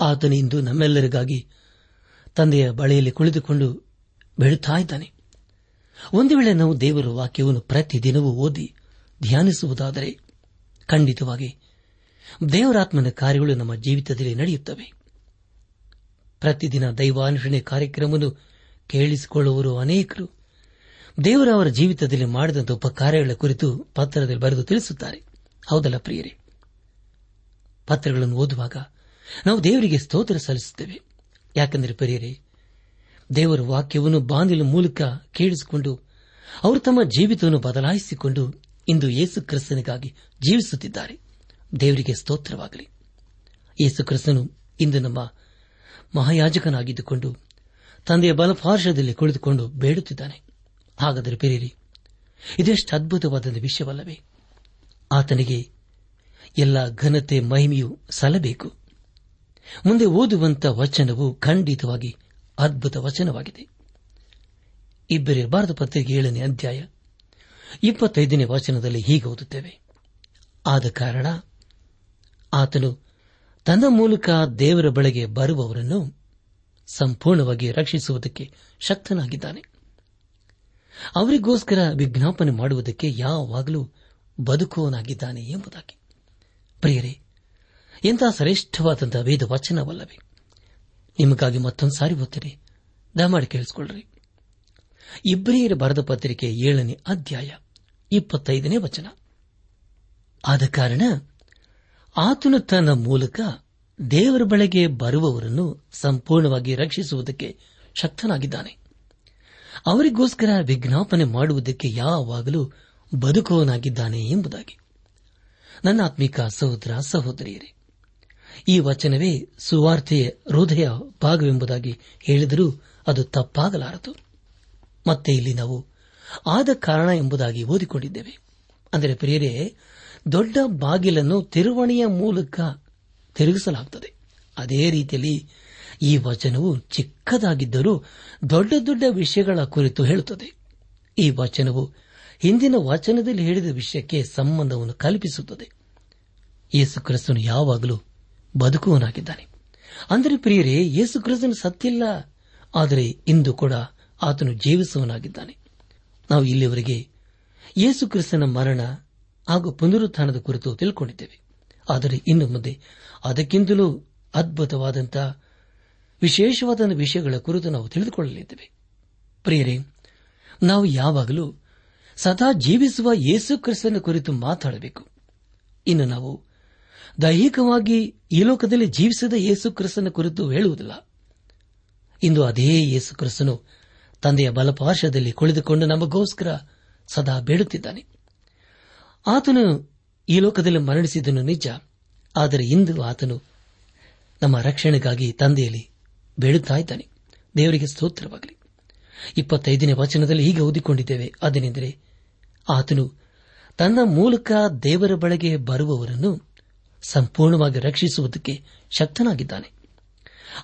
ಆತನು ಇಂದು ನಮ್ಮೆಲ್ಲರಿಗಾಗಿ ತಂದೆಯ ಬಳಿಯಲ್ಲಿ ಕುಳಿತುಕೊಂಡು ಬೆಳುತ್ತಾ ಇದ್ದಾನೆ. ಒಂದು ವೇಳೆ ನಾವು ದೇವರ ವಾಕ್ಯವನ್ನು ಪ್ರತಿದಿನವೂ ಓದಿ ಧ್ಯಾನಿಸುವುದಾದರೆ ಖಂಡಿತವಾಗಿ. ದೇವರಾತ್ಮನ ಕಾರ್ಯಗಳು ನಮ್ಮ ಜೀವಿತದಲ್ಲಿ ನಡೆಯುತ್ತವೆ. ಪ್ರತಿದಿನ ದೈವಾನುಷಣೆ ಕಾರ್ಯಕ್ರಮವನ್ನು ಕೇಳಿಸಿಕೊಳ್ಳುವರು ಅನೇಕರು. ದೇವರ ಅವರ ಜೀವಿತದಲ್ಲಿ ಮಾಡಿದಂಥ ಉಪಕಾರ್ಯಗಳ ಕುರಿತು ಪತ್ರದಲ್ಲಿ ಬರೆದು ತಿಳಿಸುತ್ತಾರೆ. ಹೌದಲ್ಲ ಪ್ರಿಯರೇ? ಪತ್ರಗಳನ್ನು ಓದುವಾಗ ನಾವು ದೇವರಿಗೆ ಸ್ತೋತ್ರ ಸಲ್ಲಿಸುತ್ತೇವೆ. ಯಾಕೆಂದರೆ ಪ್ರಿಯರೇ, ದೇವರ ವಾಕ್ಯವನ್ನು ಬಾಂಧಿಲ ಮೂಲಕ ಕೇಳಿಸಿಕೊಂಡು ಅವರು ತಮ್ಮ ಜೀವಿತವನ್ನು ಬದಲಾಯಿಸಿಕೊಂಡು ಇಂದು ಯೇಸು ಕ್ರಿಸ್ತನಿಗಾಗಿ ಜೀವಿಸುತ್ತಿದ್ದಾರೆ. ದೇವರಿಗೆ ಸ್ತೋತ್ರವಾಗಲಿ. ಯೇಸು ಕ್ರಿಸ್ತನು ಇಂದು ನಮ್ಮ ಮಹಾಯಾಜಕನಾಗಿದ್ದುಕೊಂಡು ತಂದೆಯ ಬಲಪಾರ್ಶ್ವದಲ್ಲಿ ಕುಳಿತುಕೊಂಡು ಬೇಡುತ್ತಿದ್ದಾನೆ. ಹಾಗಾದರೆ ಬೇರೆ ಇದೆಷ್ಟು ಅದ್ಭುತವಾದ ವಿಷಯವಲ್ಲವೇ? ಆತನಿಗೆ ಎಲ್ಲ ಘನತೆ ಮಹಿಮೆಯೂ ಸಲ್ಲಬೇಕು. ಮುಂದೆ ಓದುವಂತ ವಚನವು ಖಂಡಿತವಾಗಿ ಅದ್ಭುತ ವಚನವಾಗಿದೆ. ಇಬ್ಬರೇ ಭಾರತ ಪತ್ರಿಕೆ ಏಳನೇ ಅಧ್ಯಾಯ ಇಪ್ಪತ್ತೈದನೇ ವಚನದಲ್ಲಿ ಹೀಗೆ ಓದುತ್ತೇವೆ. ಆದ ಕಾರಣ ಆತನು ತನ್ನ ಮೂಲಕ ದೇವರ ಬಳಿಗೆ ಬರುವವರನ್ನು ಸಂಪೂರ್ಣವಾಗಿ ರಕ್ಷಿಸುವುದಕ್ಕೆ ಶಕ್ತನಾಗಿದ್ದಾನೆ. ಅವರಿಗೋಸ್ಕರ ವಿಜ್ಞಾಪನೆ ಮಾಡುವುದಕ್ಕೆ ಯಾವಾಗಲೂ ಬದುಕುವನಾಗಿದ್ದಾನೆ ಎಂಬುದಾಗಿ. ಪ್ರಿಯರೇ ಎಂತಹ ಶ್ರೇಷ್ಠವಾದಂತಹ ವೇದ ವಚನವಲ್ಲವೇ ನಿಮಗಾಗಿ ಮತ್ತೊಂದು ಸಾರಿ ಓದ್ತೀರಿ ದಯಮಾಡಿ ಕೇಳಿಸಿಕೊಳ್ಳ್ರಿ. ಇಬ್ಬರಿಯರ ಬರೆದ ಪತ್ರಿಕೆ ಏಳನೇ ಅಧ್ಯಾಯ. ಇಪ್ಪತ್ತೈದನೇ ವಚನ. ಆದ ಕಾರಣ ಆತನು ತನ್ನ ಮೂಲಕ ದೇವರ ಬಳಿಗೆ ಬರುವವರನ್ನು ಸಂಪೂರ್ಣವಾಗಿ ರಕ್ಷಿಸುವುದಕ್ಕೆ ಶಕ್ತನಾಗಿದ್ದಾನೆ. ಅವರಿಗೋಸ್ಕರ ವಿಜ್ಞಾಪನೆ ಮಾಡುವುದಕ್ಕೆ ಯಾವಾಗಲೂ ಬದುಕುವನಾಗಿದ್ದಾನೆ ಎಂಬುದಾಗಿ. ನನ್ನ ಆತ್ಮಿಕ ಸಹೋದರ, ಸಹೋದರಿಯರೇ, ಈ ವಚನವೇ ಸುವಾರ್ತೆಯ ಹೃದಯ ಭಾಗವೆಂಬುದಾಗಿ ಹೇಳಿದರೂ ಅದು ತಪ್ಪಾಗಲಾರದು. ಮತ್ತೆ ಇಲ್ಲಿ ನಾವು ಆದ ಕಾರಣ ಎಂಬುದಾಗಿ ಓದಿಕೊಂಡಿದ್ದೇವೆ. ಅಂದರೆ ಪ್ರಿಯರೇ, ದೊಡ್ಡ ಬಾಗಿಲನ್ನು ತಿರುವಣಿಯ ಮೂಲಕ ತಿರುಗಿಸಲಾಗುತ್ತದೆ. ಅದೇ ರೀತಿಯಲ್ಲಿ ಈ ವಚನವು ಚಿಕ್ಕದಾಗಿದ್ದರೂ ದೊಡ್ಡ ದೊಡ್ಡ ವಿಷಯಗಳ ಕುರಿತು ಹೇಳುತ್ತದೆ. ಈ ವಚನವು ಹಿಂದಿನ ವಚನದಲ್ಲಿ ಹೇಳಿದ ವಿಷಯಕ್ಕೆ ಸಂಬಂಧವನ್ನು ಕಲ್ಪಿಸುತ್ತದೆ. ಯೇಸು ಕ್ರಿಸ್ತನು ಯಾವಾಗಲೂ ಬದುಕುವನಾಗಿದ್ದಾನೆ ಅಂದರೆ ಪ್ರಿಯರೇ, ಯೇಸು ಕ್ರಿಸ್ತನು ಸತ್ತಿಲ್ಲ, ಆದರೆ ಇಂದು ಕೂಡ ಆತನು ಜೀವಿಸುವನಾಗಿದ್ದಾನೆ ನಾವು ಇಲ್ಲಿಯವರೆಗೆ ಯೇಸು ಕ್ರಿಸ್ತನ ಮರಣ ಹಾಗೂ ಪುನರುತ್ಥಾನದ ಕುರಿತು ತಿಳ್ಕೊಂಡಿದ್ದೇವೆ. ಆದರೆ ಇನ್ನು ಮುಂದೆ ಅದಕ್ಕಿಂತಲೂ ಅದ್ಭುತವಾದಂತಹ ವಿಶೇಷವಾದ ವಿಷಯಗಳ ಕುರಿತು ನಾವು ತಿಳಿದುಕೊಳ್ಳಲಿದ್ದೇವೆ. ಪ್ರಿಯರೇ, ನಾವು ಯಾವಾಗಲೂ ಸದಾ ಜೀವಿಸುವ ಯೇಸು ಕ್ರಿಸ್ತನ ಕುರಿತು ಮಾತಾಡಬೇಕು. ಇನ್ನು ನಾವು ದೈಹಿಕವಾಗಿ ಈ ಲೋಕದಲ್ಲಿ ಜೀವಿಸಿದ ಯೇಸು ಕ್ರಿಸ್ತನ ಕುರಿತು ಹೇಳುವುದಿಲ್ಲ. ಇಂದು ಅದೇ ಯೇಸು ಕ್ರಿಸ್ತನು ತಂದೆಯ ಬಲಪಾರ್ಶ್ವದಲ್ಲಿ ಕುಳಿತುಕೊಂಡು ನಮಗೋಸ್ಕರ ಸದಾ ಬೇಡುತ್ತಿದ್ದಾನೆ. ಆತನು ಈ ಲೋಕದಲ್ಲಿ ಮರಣಿಸಿದನು ನಿಜ. ಆದರೆ ಇಂದು ಆತನು ನಮ್ಮ ರಕ್ಷಣೆಗಾಗಿ ತಂದೆಯಲ್ಲಿ ಬೇಡುತ್ತಾ ಇದ್ದಾನೆ. ದೇವರಿಗೆ ಸ್ತೋತ್ರವಾಗಲಿ. ಇಪ್ಪತ್ತೈದನೇ ವಚನದಲ್ಲಿ ಹೀಗೆ ಓದಿಕೊಂಡಿದ್ದೇವೆ. ಅದೇನೆಂದರೆ, ಆತನು ತನ್ನ ಮೂಲಕ ದೇವರ ಬಳಿಗೆ ಬರುವವರನ್ನು ಸಂಪೂರ್ಣವಾಗಿ ರಕ್ಷಿಸುವುದಕ್ಕೆ ಶಕ್ತನಾಗಿದ್ದಾನೆ.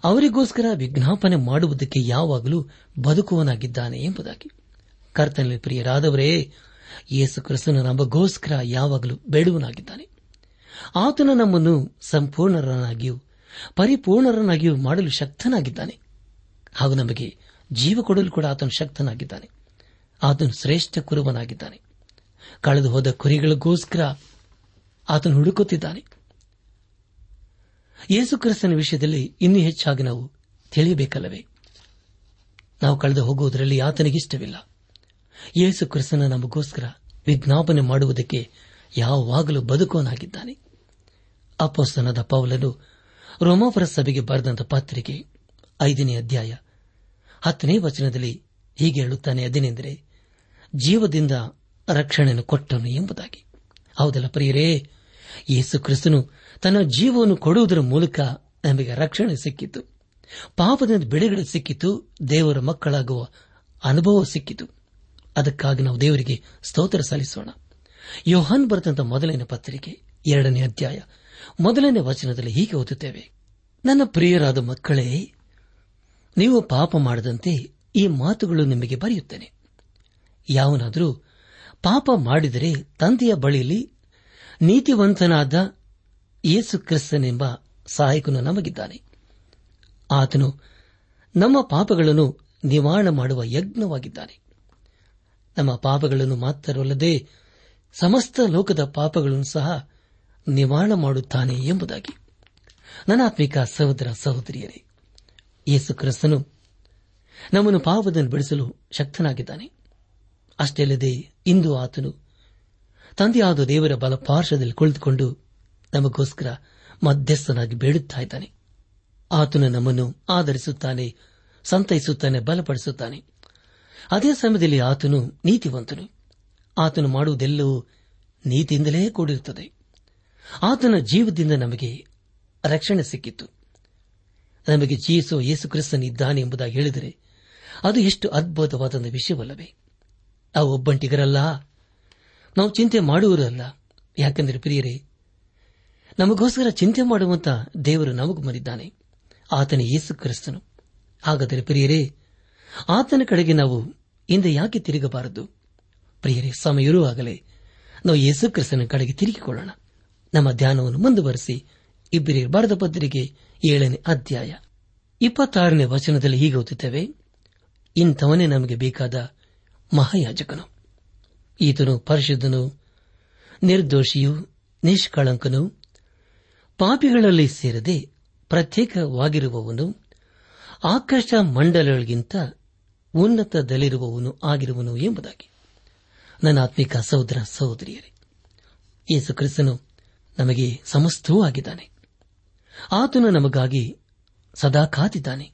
ಅವರಿಗೋಸ್ಕರ ವಿಜ್ಞಾಪನೆ ಮಾಡುವುದಕ್ಕೆ ಯಾವಾಗಲೂ ಬದುಕುವನಾಗಿದ್ದಾನೆ ಎಂಬುದಾಗಿ. ಕರ್ತನಲ್ಲಿ ಪ್ರಿಯರಾದವರೇ, ಯೇಸು ಕ್ರಿಸ್ತನ ನಮಗೋಸ್ಕರ ಯಾವಾಗಲೂ ಬೇಡುವನಾಗಿದ್ದಾನೆ. ಆತನು ನಮ್ಮನ್ನು ಸಂಪೂರ್ಣರನ್ನಾಗಿಯೂ, ಪರಿಪೂರ್ಣರನ್ನಾಗಿಯೂ ಮಾಡಲು ಶಕ್ತನಾಗಿದ್ದಾನೆ. ಹಾಗೂ ನಮಗೆ ಜೀವ ಕೊಡಲು ಕೂಡ ಆತನು ಶಕ್ತನಾಗಿದ್ದಾನೆ. ಆತನು ಶ್ರೇಷ್ಠ ಕುರುಬನಾಗಿದ್ದಾನೆ. ಕಳೆದು ಹೋದ ಕುರಿಗಳಿಗೋಸ್ಕರ ಆತನು ಹುಡುಕುತ್ತಿದ್ದಾನೆ. ಯೇಸು ಕ್ರಿಸ್ತನ ವಿಷಯದಲ್ಲಿ ಇನ್ನೂ ಹೆಚ್ಚಾಗಿ ನಾವು ತಿಳಿಯಬೇಕಲ್ಲವೇ? ನಾವು ಕಳೆದು ಹೋಗುವುದರಲ್ಲಿ ಆತನಿಗಿಷ್ಟವಿಲ್ಲ ಯೇಸು ಕ್ರಿಸ್ತನ ನಮಗೋಸ್ಕರ ವಿಜ್ಞಾಪನೆ ಮಾಡುವುದಕ್ಕೆ ಯಾವಾಗಲೂ ಬದುಕುವನಾಗಿದ್ದಾನೆ. ಅಪೋಸ್ತನದ ಪೌಲನು ರೋಮಾಪುರ ಸಭೆಗೆ ಬರೆದಂತ ಪತ್ರಿಕೆ ಐದನೇ ಅಧ್ಯಾಯ ಹತ್ತನೇ ವಚನದಲ್ಲಿ ಹೀಗೆ ಹೇಳುತ್ತಾನೆ, ಅದೇನೆಂದರೆ, ಜೀವದಿಂದ ರಕ್ಷಣೆಯನ್ನು ಕೊಟ್ಟನು ಎಂಬುದಾಗಿ. ಹೌದಲ್ಲ ಪ್ರಿಯರೇ? ಯೇಸು ಕ್ರಿಸ್ತನು ತನ್ನ ಜೀವವನ್ನು ಕೊಡುವುದರ ಮೂಲಕ ನಮಗೆ ರಕ್ಷಣೆ ಸಿಕ್ಕಿತು. ಪಾಪದಿಂದ ಬಿಡುಗಡೆ ಸಿಕ್ಕಿತು. ದೇವರ ಮಕ್ಕಳಾಗುವ ಅನುಭವ ಸಿಕ್ಕಿತು. ಅದಕ್ಕಾಗಿ ನಾವು ದೇವರಿಗೆ ಸ್ತೋತ್ರ ಸಲ್ಲಿಸೋಣ. ಯೋಹಾನ್ ಬರೆದಂತ ಮೊದಲನೇ ಪತ್ರಿಕೆ ಎರಡನೇ ಅಧ್ಯಾಯ ಮೊದಲನೇ ವಚನದಲ್ಲಿ ಹೀಗೆ ಓದುತ್ತೇವೆ. ನನ್ನ ಪ್ರಿಯರಾದ ಮಕ್ಕಳೇ, ನೀವು ಪಾಪ ಮಾಡದಂತೆ ಈ ಮಾತುಗಳು ನಿಮಗೆ ಬರೆಯುತ್ತೇನೆ. ಯಾವನಾದರೂ ಪಾಪ ಮಾಡಿದರೆ ತಂದೆಯ ಬಳಿಯಲ್ಲಿ ನೀತಿವಂತನಾದ ಯೇಸು ಕ್ರಿಸ್ತನೆಂಬ ಸಹಾಯಕನು ನಮಗಿದ್ದಾನೆ. ಆತನು ನಮ್ಮ ಪಾಪಗಳನ್ನು ನಿವಾರಣೆ ಮಾಡುವ ಯಜ್ಞವಾಗಿದ್ದಾನೆ. ನಮ್ಮ ಪಾಪಗಳನ್ನು ಮಾತ್ರವಲ್ಲದೆ ಸಮಸ್ತ ಲೋಕದ ಪಾಪಗಳನ್ನು ಸಹ ನಿವಾರಣೆ ಮಾಡುತ್ತಾನೆ ಎಂಬುದಾಗಿ. ನನಾತ್ಮಿಕ ಸಹೋದರ ಸಹೋದರಿಯರೇ, ಯೇಸು ಕ್ರಿಸ್ತನು ನಮ್ಮನ್ನು ಪಾಪದನ್ನು ಬಿಡಿಸಲು ಶಕ್ತನಾಗಿದ್ದಾನೆ. ಅಷ್ಟೇ ಅಲ್ಲದೆ ಇಂದು ಆತನು ತಂದೆಯಾದ ದೇವರ ಬಲ ಪಾರ್ಶ್ವದಲ್ಲಿ ಕುಳಿತುಕೊಂಡು ನಮಗೋಸ್ಕರ ಮಧ್ಯಸ್ಥನಾಗಿ ಬೇಡುತ್ತಿದ್ದಾನೆ ಆತನು ನಮ್ಮನ್ನು ಆಧರಿಸುತ್ತಾನೆ, ಸಂತೈಸುತ್ತಾನೆ, ಬಲಪಡಿಸುತ್ತಾನೆ. ಅದೇ ಸಮಯದಲ್ಲಿ ಆತನು ನೀತಿವಂತನು. ಆತನು ಮಾಡುವುದೆಲ್ಲವೂ ನೀತಿಯಿಂದಲೇ ಕೂಡಿರುತ್ತದೆ. ಆತನ ಜೀವದಿಂದ ನಮಗೆ ರಕ್ಷಣೆ ಸಿಕ್ಕಿತ್ತು ನಮಗೆ ಜೀಸು ಯೇಸು ಕ್ರಿಸ್ತನಿದ್ದಾನೆ ಎಂಬುದಾಗಿ ಹೇಳಿದರೆ ಅದು ಎಷ್ಟು ಅದ್ಭುತವಾದ ವಿಷಯವಲ್ಲವೇ. ಆ ಒಬ್ಬಂಟಿಗರಲ್ಲ ನಾವು ಚಿಂತೆ ಮಾಡುವರಲ್ಲ ಯಾಕೆಂದರೆ ಪ್ರಿಯರೇ, ನಮಗೋಸ್ಕರ ಚಿಂತೆ ಮಾಡುವಂತ ದೇವರು ನಮಗೂ ಮರಿದ್ದಾನೆ ಆತನ ಯೇಸು ಕ್ರಿಸ್ತನು. ಹಾಗಾದರೆ ಪ್ರಿಯರೇ, ಆತನ ಕಡೆಗೆ ನಾವು ಹಿಂದೆ ಯಾಕೆ ತಿರುಗಬಾರದು? ಪ್ರಿಯರೇ, ಸಮಯ ಇರುವಾಗಲೇ ನಾವು ಯೇಸು ಕ್ರಿಸ್ತನ ಕಡೆಗೆ ತಿರುಗಿಕೊಳ್ಳೋಣ. ನಮ್ಮ ಧ್ಯಾನವನ್ನು ಮುಂದುವರೆಸಿ ಇಬ್ಬರೇ ಬರೆದ ಪತ್ರಿಕೆ ಏಳನೇ ಅಧ್ಯಾಯ ಇಪ್ಪತ್ತಾರನೇ ವಚನದಲ್ಲಿ ಹೀಗೆ ಓದುತ್ತೇವೆ, ಇಂಥವನೇ ನಮಗೆ ಬೇಕಾದ ಮಹಾಯಾಜಕನು. ಈತನು ಪರಿಶುದ್ಧನು, ನಿರ್ದೋಷಿಯು ನಿಷ್ಕಳಂಕನು, ಪಾಪಿಗಳಲ್ಲಿ ಸೇರದೆ ಪ್ರತ್ಯೇಕವಾಗಿರುವವನು ಆಕಾಶ ಮಂಡಲಗಳಿಗಿಂತ ಉನ್ನತದಲ್ಲಿರುವವನು ಆಗಿರುವನು ಎಂಬುದಾಗಿ. ನನ್ನ ಆತ್ಮಿಕ ಸಹೋದರ ಸಹೋದರಿಯರೇ, ಯೇಸು ಕ್ರಿಸ್ತನು ನಮಗೆ ಸಮಸ್ತವೂ ಆಗಿದ್ದಾನೆ ಆತನು ನಮಗಾಗಿ ಸದಾ ಕಾತಿದ್ದಾನೆ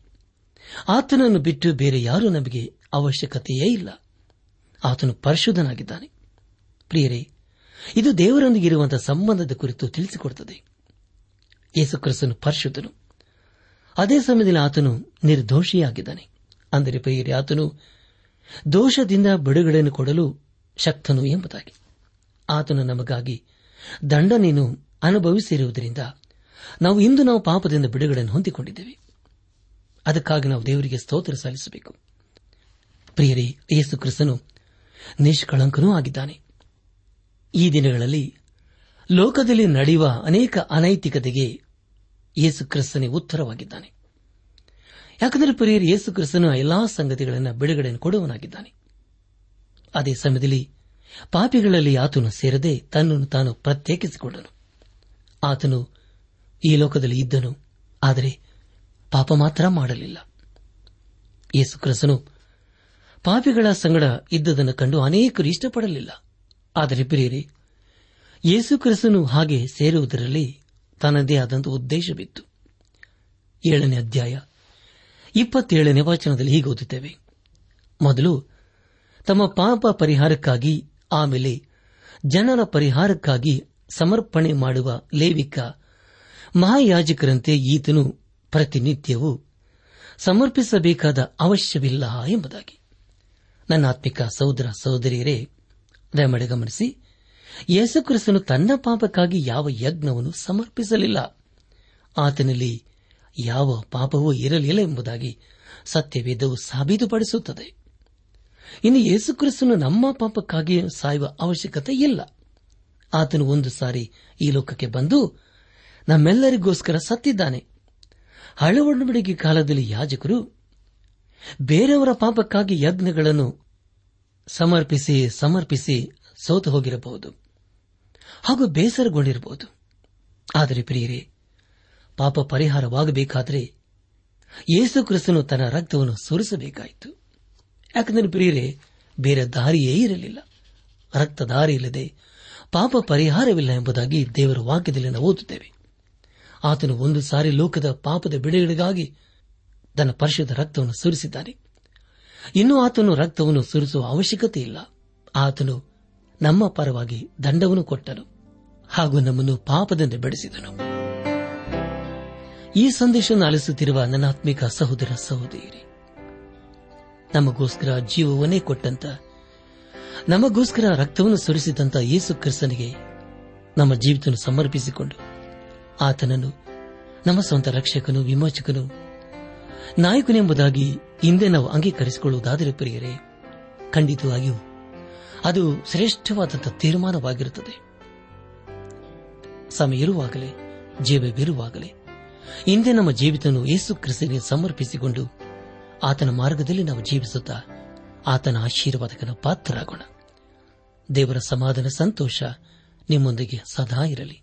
ಆತನನ್ನು ಬಿಟ್ಟು ಬೇರೆ ಯಾರೂ ನಮಗೆ ಅವಶ್ಯಕತೆಯೇ ಇಲ್ಲ. ಆತನು ಪರಿಶುದ್ಧನಾಗಿದ್ದಾನೆ. ಪ್ರಿಯರೇ, ಇದು ದೇವರೊಂದಿಗೆ ಇರುವಂತಹ ಸಂಬಂಧದ ಕುರಿತು ತಿಳಿಸಿಕೊಡುತ್ತದೆ. ಯೇಸು ಕ್ರಿಸ್ತನು ಪರಿಶುದ್ಧನು. ಅದೇ ಸಮಯದಲ್ಲಿ ಆತನು ನಿರ್ದೋಷಿಯಾಗಿದ್ದಾನೆ. ಅಂದರೆ ಪ್ರಿಯರೇ, ಆತನು ದೋಷದಿಂದ ಬಿಡುಗಡೆಯನ್ನು ಕೊಡಲು ಶಕ್ತನು ಎಂಬುದಾಗಿ. ಆತನು ನಮಗಾಗಿ ದಂಡನೆಯನ್ನು ಅನುಭವಿಸಿರುವುದರಿಂದ ನಾವು ಇಂದು ನಾವು ಪಾಪದಿಂದ ಬಿಡುಗಡೆಯನ್ನು ಹೊಂದಿಕೊಂಡಿದ್ದೇವೆ. ಅದಕ್ಕಾಗಿ ನಾವು ದೇವರಿಗೆ ಸ್ತೋತ್ರ ಸಲ್ಲಿಸಬೇಕು. ಪ್ರಿಯರೇ, ಯೇಸು ಕ್ರಿಸ್ತನು ನಿಷ್ಕಳಂಕನೂ ಆಗಿದ್ದಾನೆ. ಈ ದಿನಗಳಲ್ಲಿ ಲೋಕದಲ್ಲಿ ನಡೆಯುವ ಅನೇಕ ಅನೈತಿಕತೆಗೆ ಯೇಸು ಕ್ರಿಸ್ತನೇ ಉತ್ತರವಾಗಿದ್ದಾನೆ. ಯಾಕಂದರೆ ಪ್ರಿಯರು, ಯೇಸು ಎಲ್ಲಾ ಸಂಗತಿಗಳನ್ನು ಬಿಡುಗಡೆಯನ್ನು ಕೊಡುವನಾಗಿದ್ದಾನೆ ಅದೇ ಸಮಯದಲ್ಲಿ ಪಾಪಿಗಳಲ್ಲಿ ಆತನು ಸೇರದೆ ತನ್ನನ್ನು ತಾನು ಪ್ರತ್ಯೇಕಿಸಿಕೊಂಡನು. ಆತನು ಈ ಲೋಕದಲ್ಲಿ ಇದ್ದನು, ಆದರೆ ಪಾಪ ಮಾತ್ರ ಮಾಡಲಿಲ್ಲ. ಯೇಸು ಕ್ರಿಸ್ತನು ಪಾಪಿಗಳ ಸಂಗಡ ಇದ್ದದನ್ನು ಕಂಡು ಅನೇಕರು ಇಷ್ಟಪಡಲಿಲ್ಲ. ಆದರೆ ಪ್ರಿಯರಿ, ಯೇಸು ಕ್ರಿಸ್ತನು ಹಾಗೆ ಸೇರುವುದರಲ್ಲಿ ತನ್ನದೇ ಆದಂಥ ಉದ್ದೇಶವಿತ್ತು. ಏಳನೇ ಅಧ್ಯಾಯ, ಇಪ್ಪತ್ತೇಳನೇ ವಚನದಲ್ಲಿ ಹೀಗೆ ಓದುತ್ತೇವೆ. ಮೊದಲು, ತಮ್ಮ ಪಾಪ ಪರಿಹಾರಕ್ಕಾಗಿ, ಆಮೇಲೆ ಜನರ ಪರಿಹಾರಕ್ಕಾಗಿ ಸಮರ್ಪಣೆ ಮಾಡುವ ಲೇವಿಕ, ಮಹಾಯಾಜಕರಂತೆ ಈತನು ಪ್ರತಿನಿತ್ಯವೂ ಸಮರ್ಪಿಸಬೇಕಾದ ಅವಶ್ಯವಿಲ್ಲ ಎಂಬುದಾಗಿ. ನನ್ನ ಆತ್ಮಿಕ ಸಹೋದರ ಸಹೋದರಿಯರೇ, ದಯಮಾಡಿ ಗಮನಿಸಿ. ಯೇಸುಕ್ರಿಸ್ತನು ತನ್ನ ಪಾಪಕ್ಕಾಗಿ ಯಾವ ಯಜ್ಞವನ್ನು ಸಮರ್ಪಿಸಲಿಲ್ಲ. ಆತನಲ್ಲಿ ಯಾವ ಪಾಪವೂ ಇರಲಿಲ್ಲ ಎಂಬುದಾಗಿ ಸತ್ಯವೇದವು ಸಾಬೀತುಪಡಿಸುತ್ತದೆ. ಇನ್ನು ಯೇಸುಕ್ರಿಸ್ತನು ನಮ್ಮ ಪಾಪಕ್ಕಾಗಿ ಸಾಯುವ ಅವಶ್ಯಕತೆ ಇಲ್ಲ. ಆತನು ಒಂದು ಸಾರಿ ಈ ಲೋಕಕ್ಕೆ ಬಂದು ನಮ್ಮೆಲ್ಲರಿಗೋಸ್ಕರ ಸತ್ತಿದ್ದಾನೆ. ಹಳೆ ಒಡಂಬಡಿಕೆ ಕಾಲದಲ್ಲಿ ಯಾಜಕರು ಬೇರೆಯವರ ಪಾಪಕ್ಕಾಗಿ ಯಜ್ಞಗಳನ್ನು ಸಮರ್ಪಿಸಿ ಸಮರ್ಪಿಸಿ ಸೋತು ಹೋಗಿರಬಹುದು. ಹಾಗೂ ಬೇಸರಗೊಂಡಿರಬಹುದು. ಆದರೆ ಪ್ರಿಯರೇ, ಪಾಪ ಪರಿಹಾರವಾಗಬೇಕಾದರೆ ಯೇಸು ಕ್ರಿಸ್ತನು ತನ್ನ ರಕ್ತವನ್ನು ಸುರಿಸಬೇಕಾಯಿತು. ಯಾಕಂದರೆ ಪ್ರಿಯರೇ, ಬೇರೆ ದಾರಿಯೇ ಇರಲಿಲ್ಲ. ರಕ್ತ ದಾರಿ ಇಲ್ಲದೆ ಪಾಪ ಪರಿಹಾರವಿಲ್ಲ ಎಂಬುದಾಗಿ ದೇವರ ವಾಕ್ಯದಲ್ಲಿ ನಾವು ಓದುತ್ತೇವೆ. ಆತನು ಒಂದು ಸಾರಿ ಲೋಕದ ಪಾಪದ ಬಿಡುಗಡೆಗಾಗಿ ತನ್ನ ಪರಿಶುದ್ಧ ರಕ್ತವನ್ನು ಸುರಿಸಿದ್ದಾನೆ. ಇನ್ನು ಆತನು ರಕ್ತವನ್ನು ಸುರಿಸುವ ಅವಶ್ಯಕತೆ ಇಲ್ಲ. ಆತನು ನಮ್ಮ ಪರವಾಗಿ ದಂಡವನ್ನು ಕೊಟ್ಟನು ಹಾಗೂ ನಮ್ಮನ್ನು ಪಾಪದಿಂದ ಬೆಳೆಸಿದನು ಈ ಸಂದೇಶವನ್ನು ಆಲಿಸುತ್ತಿರುವ ನನ್ನ ಆತ್ಮಿಕ ಸಹೋದರ ಸಹೋದರಿ ನಮಗೋಸ್ಕರ ಜೀವವನ್ನೇ ಕೊಟ್ಟಂತ, ನಮಗೋಸ್ಕರ ರಕ್ತವನ್ನು ಸುರಿಸಿದಂತ ಯೇಸು ಕ್ರಿಸ್ತನಿಗೆ ನಮ್ಮ ಜೀವಿತ ಸಮರ್ಪಿಸಿಕೊಂಡು ಆತನನ್ನು ನಮ್ಮ ಸ್ವಂತ ರಕ್ಷಕನು ವಿಮೋಚಕನು ನಾಯಕನೆಂಬುದಾಗಿ ಹಿಂದೆ ನಾವು ಅಂಗೀಕರಿಸಿಕೊಳ್ಳುವುದಾದರೆ ಪ್ರಿಯರೇ, ಖಂಡಿತವಾಗಿಯೂ ಅದು ಶ್ರೇಷ್ಠವಾದಂಥ ತೀರ್ಮಾನವಾಗಿರುತ್ತದೆ. ಸಮಯ ಇರುವಾಗಲೇ ಜೀವವಿರುವಾಗಲೇ ಹಿಂದೆ ನಮ್ಮ ಜೀವಿತವನ್ನು ಯೇಸು ಕ್ರಿಸ್ತನಿಗೆ ಸಮರ್ಪಿಸಿಕೊಂಡು ಆತನ ಮಾರ್ಗದಲ್ಲಿ ನಾವು ಜೀವಿಸುತ್ತಾ ಆತನ ಆಶೀರ್ವಾದಕನ ಪಾತ್ರರಾಗೋಣ. ದೇವರ ಸಮಾಧಾನ, ಸಂತೋಷ ನಿಮ್ಮೊಂದಿಗೆ ಸದಾ ಇರಲಿ.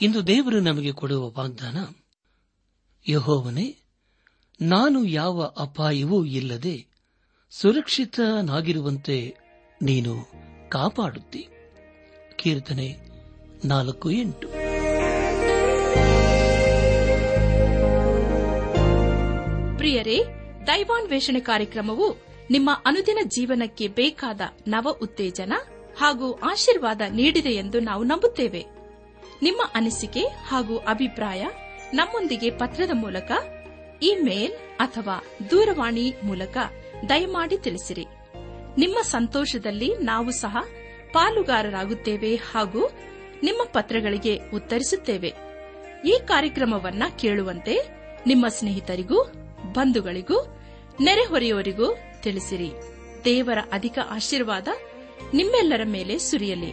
ಇಂದು ದೇವರು ನಮಗೆ ಕೊಡುವ ವಾಗ್ದಾನ, ಯಹೋವನೇ, ನಾನು ಯಾವ ಅಪಾಯವೂ ಇಲ್ಲದೆ ಸುರಕ್ಷಿತನಾಗಿರುವಂತೆ ನೀನು ಕಾಪಾಡುತ್ತಿ. ಕೀರ್ತನೆ ನಾಲ್ಕು ಎಂಟು. ಪ್ರಿಯರೇ, ದೈವಾನ್ವೇಷಣೆ ಕಾರ್ಯಕ್ರಮವು ನಿಮ್ಮ ಅನುದಿನ ಜೀವನಕ್ಕೆ ಬೇಕಾದ ನವ ಉತ್ತೇಜನ ಹಾಗೂ ಆಶೀರ್ವಾದ ನೀಡಿದೆ ಎಂದು ನಾವು ನಂಬುತ್ತೇವೆ. ನಿಮ್ಮ ಅನಿಸಿಕೆ ಹಾಗೂ ಅಭಿಪ್ರಾಯ ನಮ್ಮೊಂದಿಗೆ ಪತ್ರದ ಮೂಲಕ, ಇಮೇಲ್ ಅಥವಾ ದೂರವಾಣಿ ಮೂಲಕ ದಯಮಾಡಿ ತಿಳಿಸಿರಿ. ನಿಮ್ಮ ಸಂತೋಷದಲ್ಲಿ ನಾವು ಸಹ ಪಾಲುಗಾರರಾಗುತ್ತೇವೆ ಹಾಗೂ ನಿಮ್ಮ ಪತ್ರಗಳಿಗೆ ಉತ್ತರಿಸುತ್ತೇವೆ. ಈ ಕಾರ್ಯಕ್ರಮವನ್ನ ಕೇಳುವಂತೆ ನಿಮ್ಮ ಸ್ನೇಹಿತರಿಗೂ, ಬಂಧುಗಳಿಗೂ ನೆರೆಹೊರೆಯವರಿಗೂ ತಿಳಿಸಿರಿ. ದೇವರ ಅಧಿಕ ಆಶೀರ್ವಾದ ನಿಮ್ಮೆಲ್ಲರ ಮೇಲೆ ಸುರಿಯಲಿ.